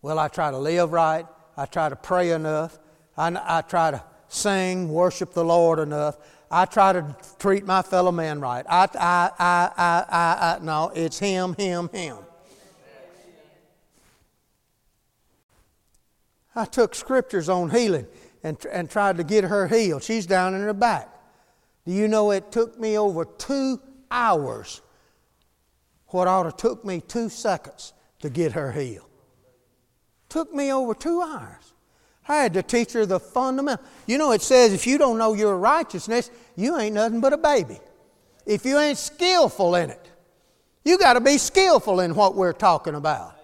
Well, I try to live right. I try to pray enough. I, I try to sing, worship the Lord enough. I try to treat my fellow man right. I, I, I, I, I, I no, it's him, him, him. I took scriptures on healing and, and tried to get her healed. She's down in her back. Do you know it took me over two hours, what ought to took me two seconds to get her healed? Took me over two hours. I had to teach her the fundamental. You know, it says if you don't know your righteousness, you ain't nothing but a baby. If you ain't skillful in it, you got to be skillful in what we're talking about.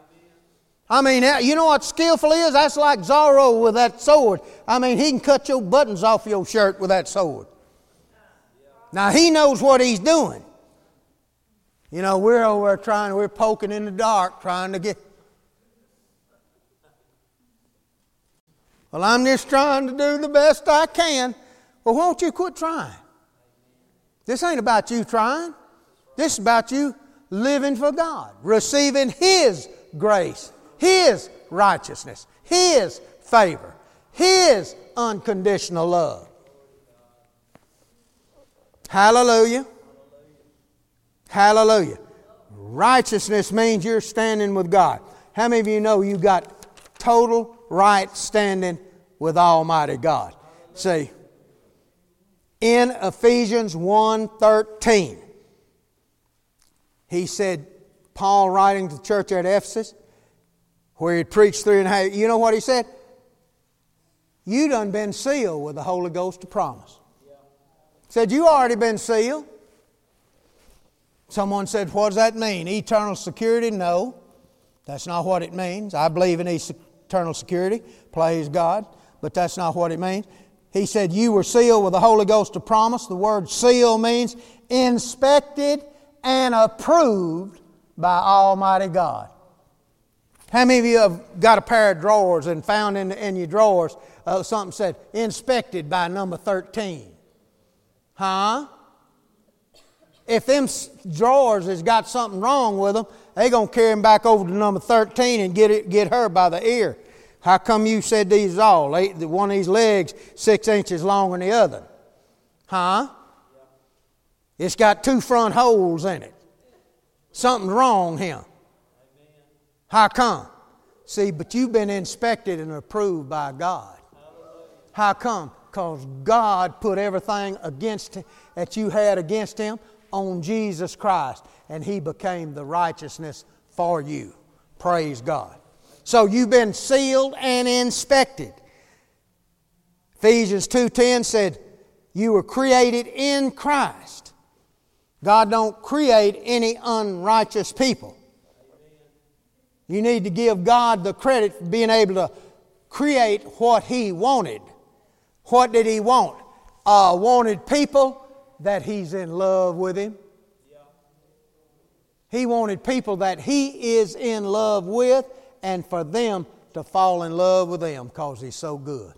I mean, you know what skillful is? That's like Zorro with that sword. I mean, he can cut your buttons off your shirt with that sword. Now, he knows what he's doing. You know, we're over trying, we're poking in the dark trying to get. Well, I'm just trying to do the best I can. Well, won't you quit trying? This ain't about you trying. This is about you living for God, receiving His grace his righteousness, His favor, His unconditional love. Hallelujah. Hallelujah. Righteousness means you're standing with God. How many of you know you got total right standing with Almighty God? See, in Ephesians 1:13, he said, Paul writing to the church at Ephesus, where he preached three and a half. You know what he said? You done been sealed with the Holy Ghost of promise. Said, You already been sealed. Someone said, What does that mean? Eternal security? No, that's not what it means. I believe in eternal security, praise God, but that's not what it means. He said, You were sealed with the Holy Ghost of promise. The word seal means inspected and approved by Almighty God. How many of you have got a pair of drawers and found in, in your drawers uh, something said inspected by number 13? Huh? If them drawers has got something wrong with them, they going to carry them back over to number 13 and get, it, get her by the ear. How come you said these all? One of these legs six inches longer than the other. Huh? It's got two front holes in it. Something's wrong here. How come? See, but you've been inspected and approved by God. How come? Because God put everything against that you had against him on Jesus Christ, and he became the righteousness for you. Praise God. So you've been sealed and inspected. Ephesians 2:10 said, "You were created in Christ." God don't create any unrighteous people. You need to give God the credit for being able to create what he wanted. What did he want? Uh, wanted people that he's in love with him. He wanted people that he is in love with and for them to fall in love with him because he's so good.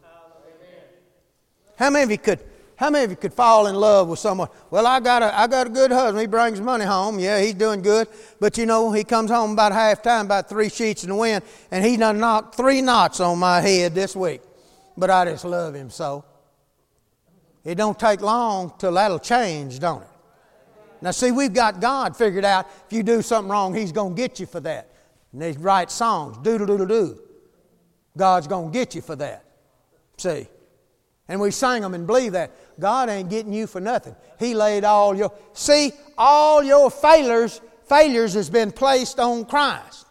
How many of you could how many of you could fall in love with someone? Well, I got a, I got a good husband. He brings money home. Yeah, he's doing good. But you know, he comes home about half time, about three sheets in the wind, and he done knocked three knots on my head this week. But I just love him so. It don't take long till that'll change, don't it? Now, see, we've got God figured out. If you do something wrong, He's going to get you for that. And they write songs, do do do do do. God's going to get you for that. See? And we sang them and believe that. God ain't getting you for nothing. He laid all your see, all your failures, failures has been placed on Christ.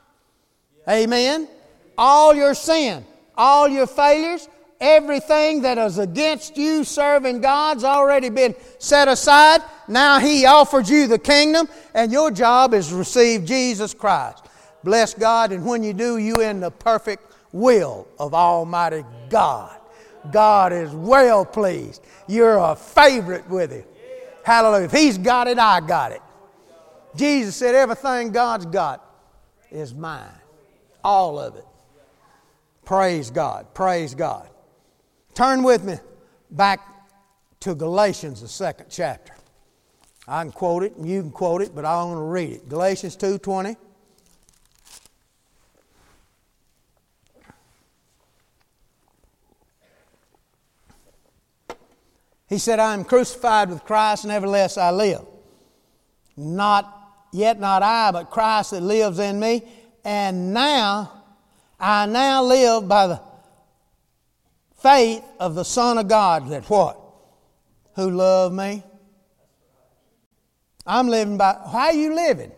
Amen. All your sin, all your failures, everything that is against you serving God's already been set aside. Now He offered you the kingdom, and your job is receive Jesus Christ. Bless God, and when you do, you in the perfect will of Almighty God. God is well pleased. You're a favorite with Him. Hallelujah. If He's got it, I got it. Jesus said, Everything God's got is mine. All of it. Praise God. Praise God. Turn with me back to Galatians, the second chapter. I can quote it and you can quote it, but I want to read it. Galatians 2:20. He said, I am crucified with Christ, nevertheless I live. Not yet not I, but Christ that lives in me. And now I now live by the faith of the Son of God that what? Who loved me. I'm living by how are you living?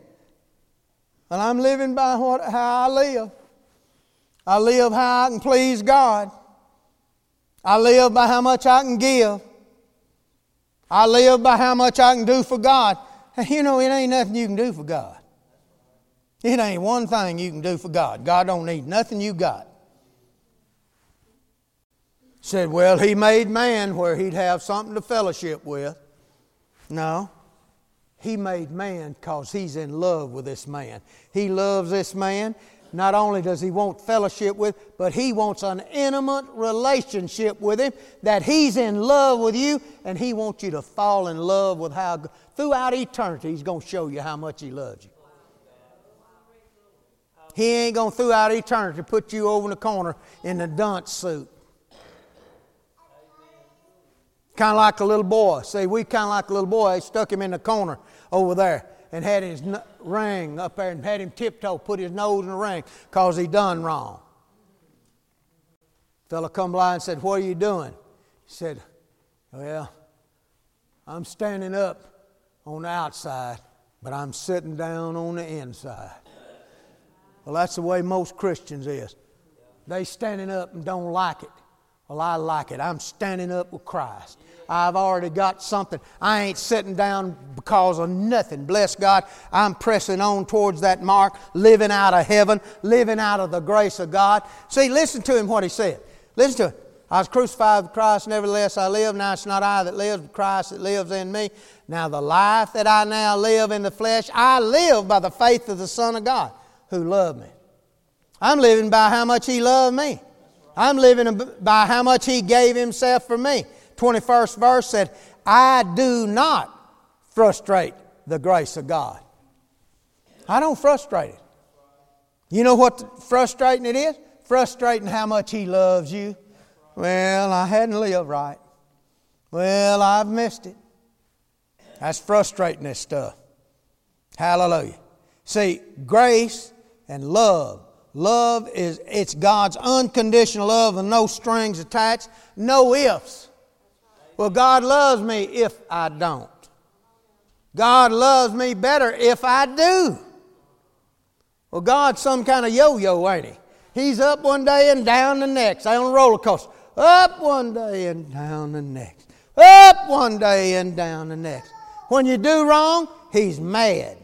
And I'm living by what how I live. I live how I can please God. I live by how much I can give. I live by how much I can do for God. You know, it ain't nothing you can do for God. It ain't one thing you can do for God. God don't need nothing you got. Said, well, he made man where he'd have something to fellowship with. No. He made man because he's in love with this man. He loves this man not only does he want fellowship with, but he wants an intimate relationship with him, that he's in love with you, and he wants you to fall in love with how, throughout eternity, he's going to show you how much he loves you. He ain't going to, throughout eternity, put you over in the corner in the dunce suit. Kind of like a little boy. See, we kind of like a little boy. They stuck him in the corner over there and had his ring up there and had him tiptoe, put his nose in the ring because he done wrong. Fellow come by and said, What are you doing? He said, Well, I'm standing up on the outside, but I'm sitting down on the inside. Well, that's the way most Christians is. They standing up and don't like it. Well, I like it. I'm standing up with Christ. I've already got something. I ain't sitting down because of nothing. Bless God. I'm pressing on towards that mark, living out of heaven, living out of the grace of God. See, listen to him what he said. Listen to it. I was crucified with Christ, nevertheless I live. Now it's not I that lives, but Christ that lives in me. Now the life that I now live in the flesh, I live by the faith of the Son of God who loved me. I'm living by how much He loved me. I'm living by how much He gave Himself for me. 21st verse said, I do not frustrate the grace of God. I don't frustrate it. You know what frustrating it is? Frustrating how much He loves you. Well, I hadn't lived right. Well, I've missed it. That's frustrating this stuff. Hallelujah. See, grace and love. Love is it's God's unconditional love and no strings attached, no ifs. Well, God loves me if I don't. God loves me better if I do. Well, God's some kind of yo yo, ain't He? He's up one day and down the next. On a roller coaster. Up one day and down the next. Up one day and down the next. When you do wrong, He's mad.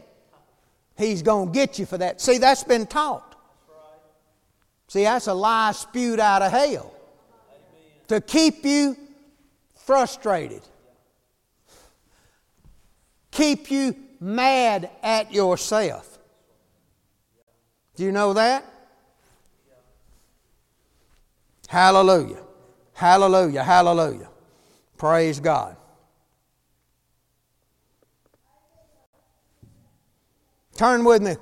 He's going to get you for that. See, that's been taught. See, that's a lie spewed out of hell to keep you frustrated, keep you mad at yourself. Do you know that? Hallelujah. Hallelujah. Hallelujah. Praise God. Turn with me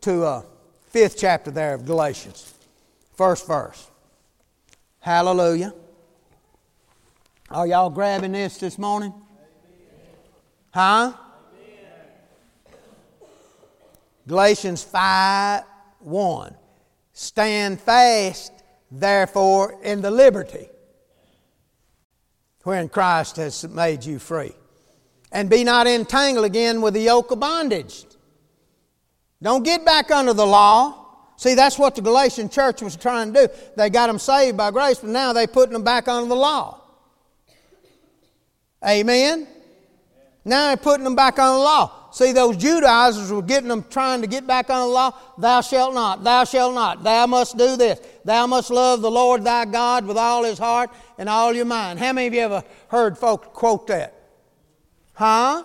to uh, fifth chapter there of Galatians, first verse. Hallelujah. Are y'all grabbing this this morning? Huh? Galatians 5 1. Stand fast, therefore, in the liberty wherein Christ has made you free. And be not entangled again with the yoke of bondage. Don't get back under the law. See, that's what the Galatian church was trying to do. They got them saved by grace, but now they're putting them back under the law. Amen? Now they're putting them back under the law. See, those Judaizers were getting them trying to get back under the law. Thou shalt not, thou shalt not, thou must do this. Thou must love the Lord thy God with all his heart and all your mind. How many of you ever heard folks quote that? Huh?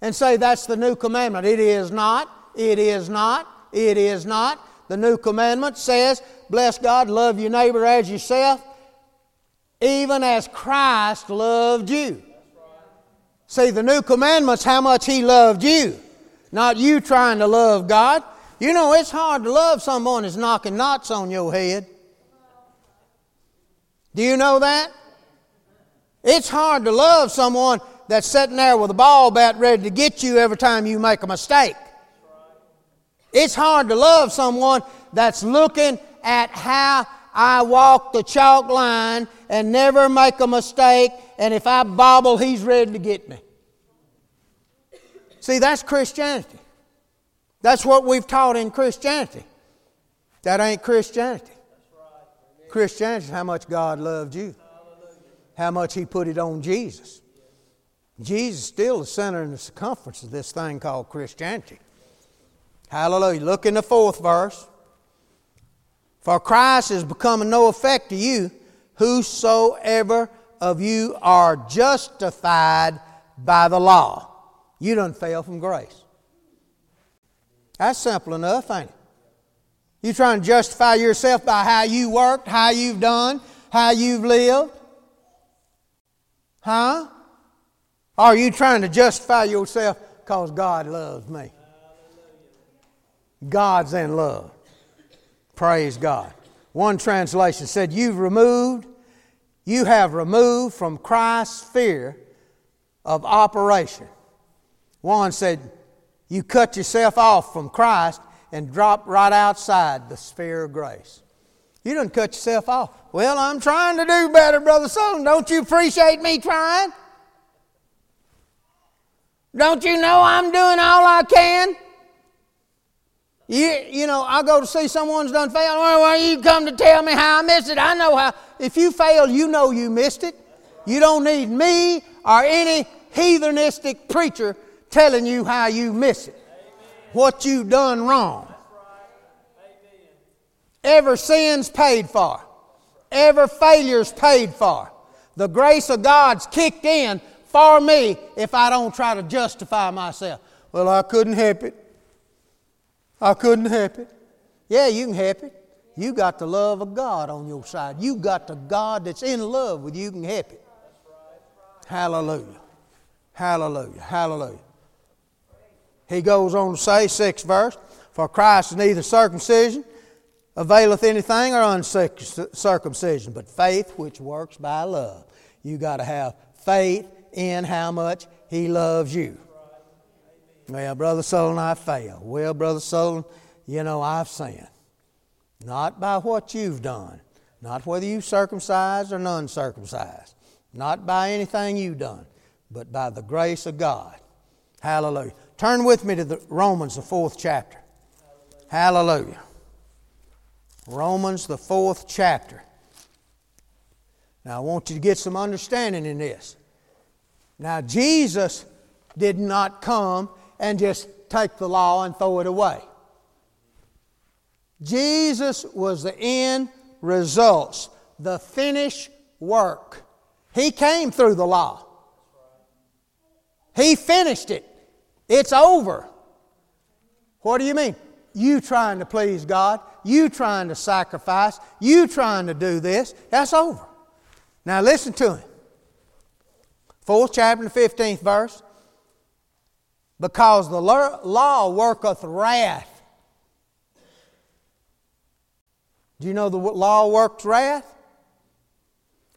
And say that's the new commandment. It is not. It is not. It is not. The new commandment says, Bless God, love your neighbor as yourself, even as Christ loved you. See, the new commandment's how much He loved you, not you trying to love God. You know, it's hard to love someone that's knocking knots on your head. Do you know that? It's hard to love someone that's sitting there with a ball bat ready to get you every time you make a mistake. It's hard to love someone that's looking at how I walk the chalk line and never make a mistake, and if I bobble, he's ready to get me. See, that's Christianity. That's what we've taught in Christianity. That ain't Christianity. Christianity is how much God loved you, how much He put it on Jesus. Jesus is still the center and the circumference of this thing called Christianity. Hallelujah. Look in the fourth verse. For Christ is becoming no effect to you, whosoever of you are justified by the law. You done fell from grace. That's simple enough, ain't it? You trying to justify yourself by how you worked, how you've done, how you've lived? Huh? Or are you trying to justify yourself because God loves me? God's in love. Praise God. One translation said, You've removed, you have removed from Christ's sphere of operation. One said, You cut yourself off from Christ and drop right outside the sphere of grace. You didn't cut yourself off. Well, I'm trying to do better, Brother Sutherlin. Don't you appreciate me trying? Don't you know I'm doing all I can? You, you know, I go to see someone's done failed. Well, well, you come to tell me how I missed it. I know how. If you failed, you know you missed it. You don't need me or any heathenistic preacher telling you how you miss it, what you've done wrong. Every sin's paid for. Every failure's paid for. The grace of God's kicked in for me if I don't try to justify myself. Well, I couldn't help it. I couldn't help it. Yeah, you can help it. You got the love of God on your side. You got the God that's in love with you, can help it. Hallelujah. Hallelujah. Hallelujah. He goes on to say, sixth verse, For Christ is neither circumcision availeth anything or uncircumcision, but faith which works by love. You got to have faith in how much He loves you. Well, Brother Sutherlin, I failed. Well, Brother Sutherlin, you know, I've sinned. Not by what you've done, not whether you circumcised or non circumcised, not by anything you've done, but by the grace of God. Hallelujah. Turn with me to the Romans, the fourth chapter. Hallelujah. Romans, the fourth chapter. Now, I want you to get some understanding in this. Now, Jesus did not come and just take the law and throw it away. Jesus was the end results, the finished work. He came through the law. He finished it. It's over. What do you mean? You trying to please God, you trying to sacrifice, you trying to do this, that's over. Now listen to him. Fourth chapter, the 15th verse. Because the law worketh wrath. Do you know the law works wrath?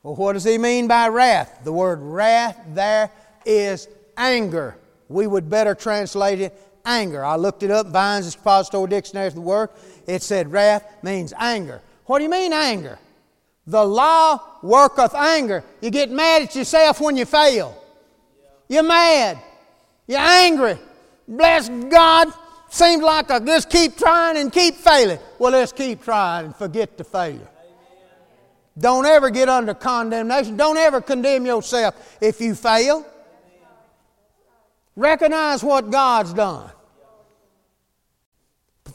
Well, what does he mean by wrath? The word wrath there is anger. We would better translate it anger. I looked it up, Vine's Expository Dictionary of the word. It said wrath means anger. What do you mean anger? The law worketh anger. You get mad at yourself when you fail. You're mad. You're angry. Bless God. Seems like I just keep trying and keep failing. Well, let's keep trying and forget the failure. Don't ever get under condemnation. Don't ever condemn yourself if you fail. Recognize what God's done.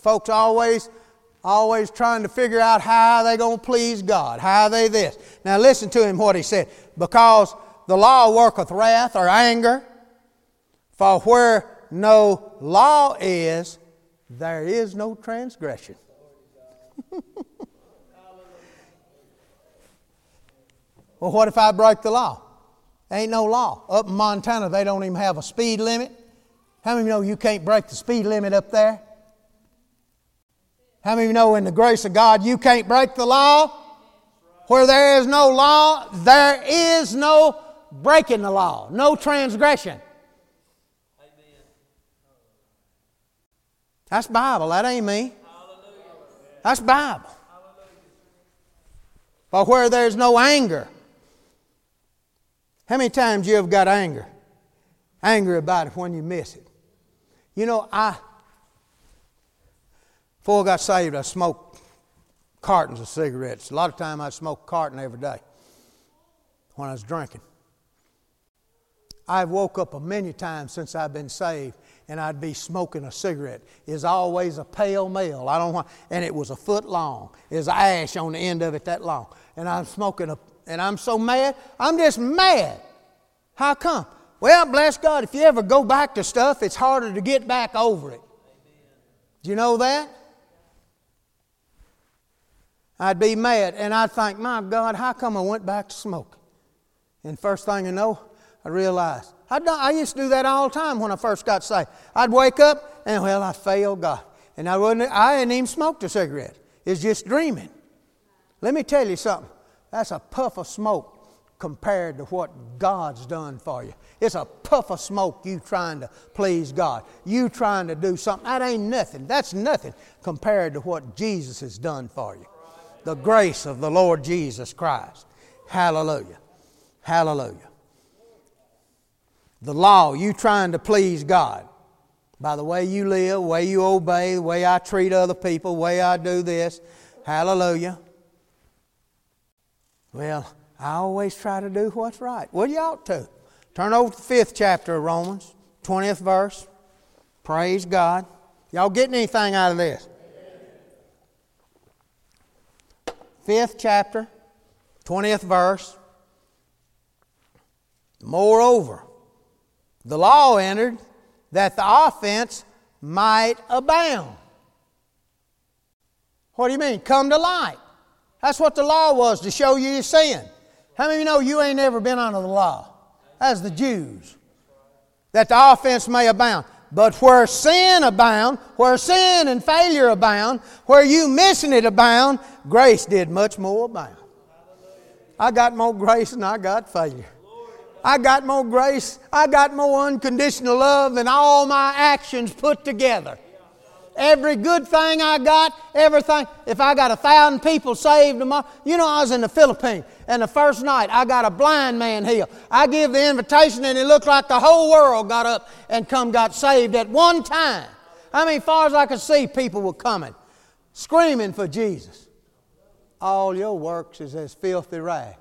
Folks always, always trying to figure out how they going to please God. How they this. Now listen to him what he said. Because the law worketh wrath or anger, for where no law is, there is no transgression. well, what if I break the law? Ain't no law. Up in Montana, they don't even have a speed limit. How many of you know you can't break the speed limit up there? How many of you know in the grace of God you can't break the law? Where there is no law, there is no breaking the law, no transgression. That's Bible. That ain't me. That's Bible. But where there's no anger, how many times you have got anger? Anger about it when you miss it. You know, I, before I got saved, I smoked cartons of cigarettes. A lot of time I smoked carton every day when I was drinking. I've woke up a many times since I've been saved and I'd be smoking a cigarette. Is always a Pall Mall. I don't want, and it was a foot long. There's ash on the end of it that long. And I'm smoking a and I'm so mad. I'm just mad. How come? Well, bless God, if you ever go back to stuff, it's harder to get back over it. Do you know that? I'd be mad and I'd think, my God, how come I went back to smoking? And first thing I know, I realized. I, I used to do that all the time when I first got saved. I'd wake up and, well, I failed God. And I, wouldn't, I hadn't even smoked a cigarette. It's just dreaming. Let me tell you something. That's a puff of smoke compared to what God's done for you. It's a puff of smoke you trying to please God. You trying to do something. That ain't nothing. That's nothing compared to what Jesus has done for you. The grace of the Lord Jesus Christ. Hallelujah. Hallelujah. The law, you trying to please God by the way you live, the way you obey, the way I treat other people, the way I do this. Hallelujah. Well, I always try to do what's right. Well, you ought to. Turn over to the fifth chapter of Romans, 20th verse. Praise God. Y'all getting anything out of this? Fifth chapter, 20th verse. Moreover, the law entered that the offense might abound. What do you mean? Come to light. That's what the law was to show you your sin. How many of you know you ain't ever been under the law? As the Jews. That the offense may abound. But where sin abound, where sin and failure abound, where you missing it abound, grace did much more abound. I got more grace than I got failure. I got more grace, I got more unconditional love than all my actions put together. Every good thing I got, everything. If I got a thousand people saved tomorrow, you know, I was in the Philippines, and the first night I got a blind man healed. I give the invitation, and it looked like the whole world got up and come got saved at one time. I mean, far as I could see, people were coming, screaming for Jesus. All your works is as filthy rag.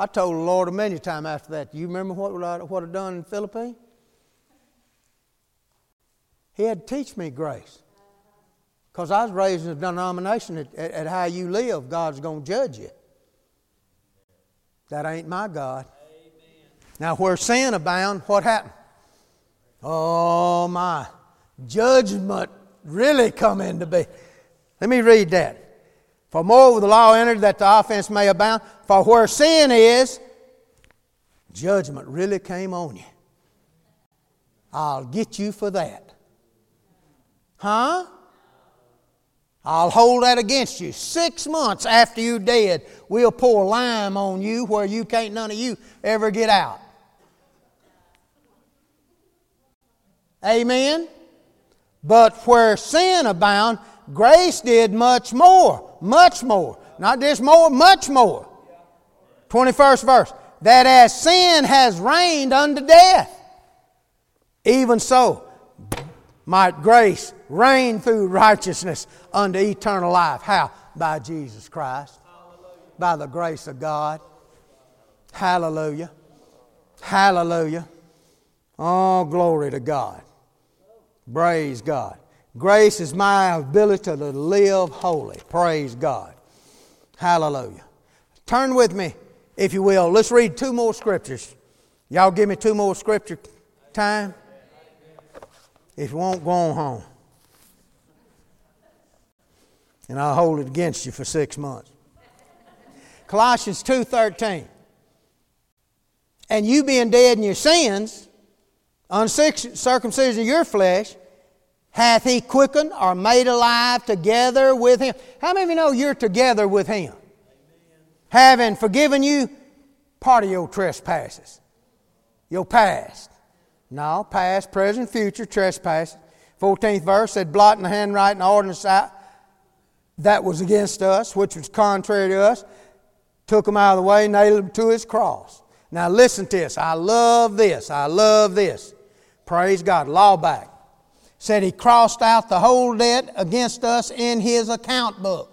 I told the Lord a many times after that. You remember what I, what I done in the Philippines? He had to teach me grace. Because I was raised in a denomination at, at, at how you live, God's going to judge you. That ain't my God. Now, where sin abound, what happened? Oh my, judgment really come into being. Let me read that. For more the law entered that the offense may abound. For where sin is, judgment really came on you. I'll get you for that. Huh? I'll hold that against you. Six months after you're dead, we'll pour lime on you where you can't none of you ever get out. Amen? But where sin abound, grace did much more. Much more. Not just more, much more. 21st verse. That as sin has reigned unto death, even so might grace reign through righteousness unto eternal life. How? By Jesus Christ. By the grace of God. Hallelujah. Hallelujah. Oh, glory to God. Praise God. Grace is my ability to live holy. Praise God. Hallelujah. Turn with me, if you will. Let's read two more scriptures. Y'all give me two more scripture time? If you won't, go on home. And I'll hold it against you for six months. Colossians 2.13 And you being dead in your sins, uncircumcision of your flesh, hath he quickened or made alive together with him. How many of you know you're together with him? Amen. Having forgiven you part of your trespasses, your past. No, past, present, future trespasses. 14th verse said, blotting the handwriting ordinance out that was against us, which was contrary to us, took him out of the way, nailed him to his cross. Now listen to this. I love this. I love this. Praise God. Laubach. Said he crossed out the whole debt against us in his account book.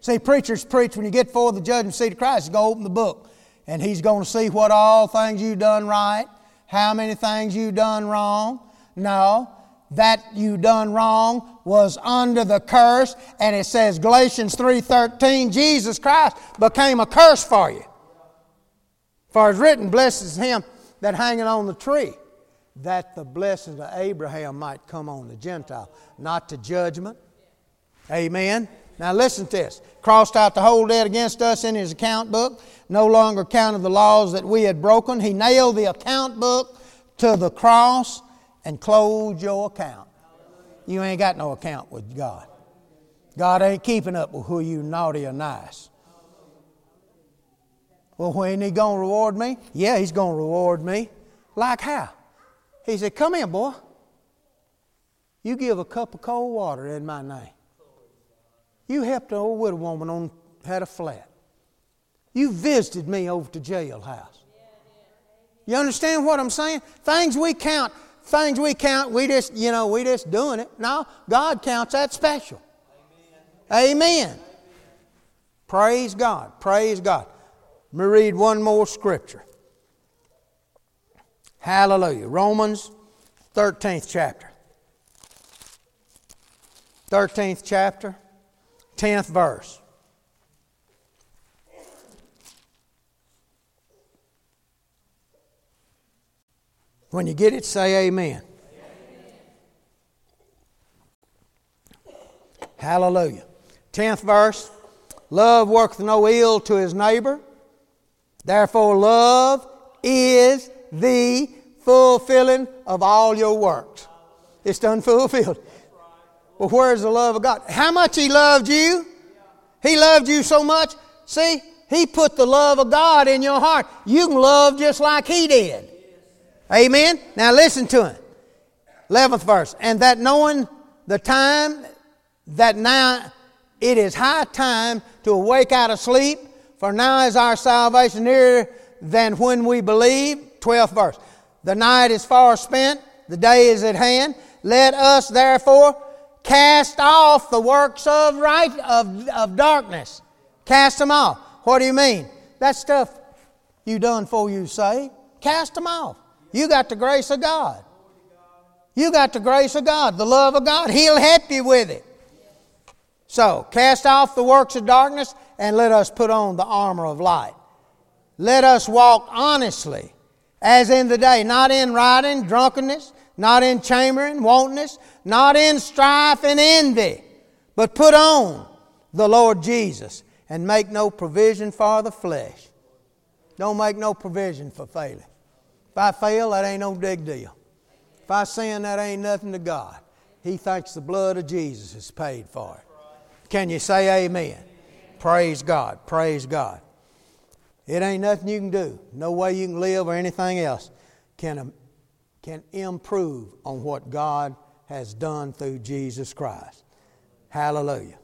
See, preachers preach when you get before the judgment seat of Christ, he's going to open the book. And he's going to see what all things you've done right, how many things you've done wrong. No, that you done wrong was under the curse and it says galatians 3.13 jesus christ became a curse for you for it's written blesses him that hanging on the tree that the blessings of Abraham might come on the Gentile, not to judgment. Amen. Now listen to this. Crossed out the whole debt against us in his account book, no longer counted the laws that we had broken. He nailed the account book to the cross and closed your account. You ain't got no account with God. God ain't keeping up with who you naughty or nice. Well, when he gonna reward me? Yeah, he's gonna reward me. Like how? He said, Come here, boy. You give a cup of cold water in my name. You helped an old widow woman on had a flat. You visited me over to jailhouse. You understand what I'm saying? Things we count, things we count, we just, you know, we just doing it. No, God counts that special. Amen. Amen. Praise God. Praise God. Let me read one more scripture. Hallelujah. Romans 13th chapter. 13th chapter, 10th verse. When you get it, say amen. amen. Hallelujah. 10th verse. Love worketh no ill to his neighbor. Therefore, love is the fulfilling of all your works. It's done fulfilled. Well, where's the love of God? How much He loved you? He loved you so much. See, He put the love of God in your heart. You can love just like He did. Amen? Now listen to it. 11th verse. And that knowing the time that now it is high time to awake out of sleep, for now is our salvation nearer than when we believed. 12th verse. The night is far spent, the day is at hand. Let us therefore cast off the works of right of, of darkness. Cast them off. What do you mean? That stuff you done for you say, cast them off. You got the grace of God. You got the grace of God, the love of God. He'll help you with it. So, cast off the works of darkness and let us put on the armor of light. Let us walk honestly, as in the day, not in rioting, drunkenness, not in chambering, wantonness, not in strife and envy, but put on the Lord Jesus and make no provision for the flesh. Don't make no provision for failing. If I fail, that ain't no big deal. If I sin, that ain't nothing to God. He thinks the blood of Jesus is paid for it. Can you say amen? Praise God. Praise God. It ain't nothing you can do. No way you can live or anything else can, um, can improve on what God has done through Jesus Christ. Hallelujah.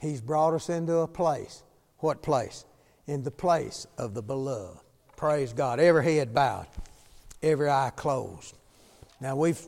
He's brought us into a place. What place? In the place of the beloved. Praise God. Every head bowed, every eye closed. Now we've